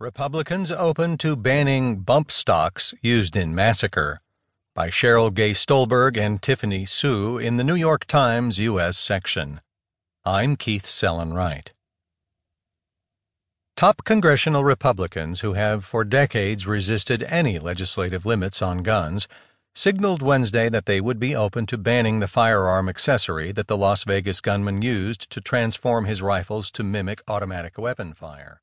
Republicans Open to Banning Bump Stocks Used in Massacre by Sheryl Gay Stolberg and Tiffany Hsu in the New York Times U.S. section. I'm Keith Sellon-Wright. Top congressional Republicans who have for decades resisted any legislative limits on guns signaled Wednesday that they would be open to banning the firearm accessory that the Las Vegas gunman used to transform his rifles to mimic automatic weapon fire.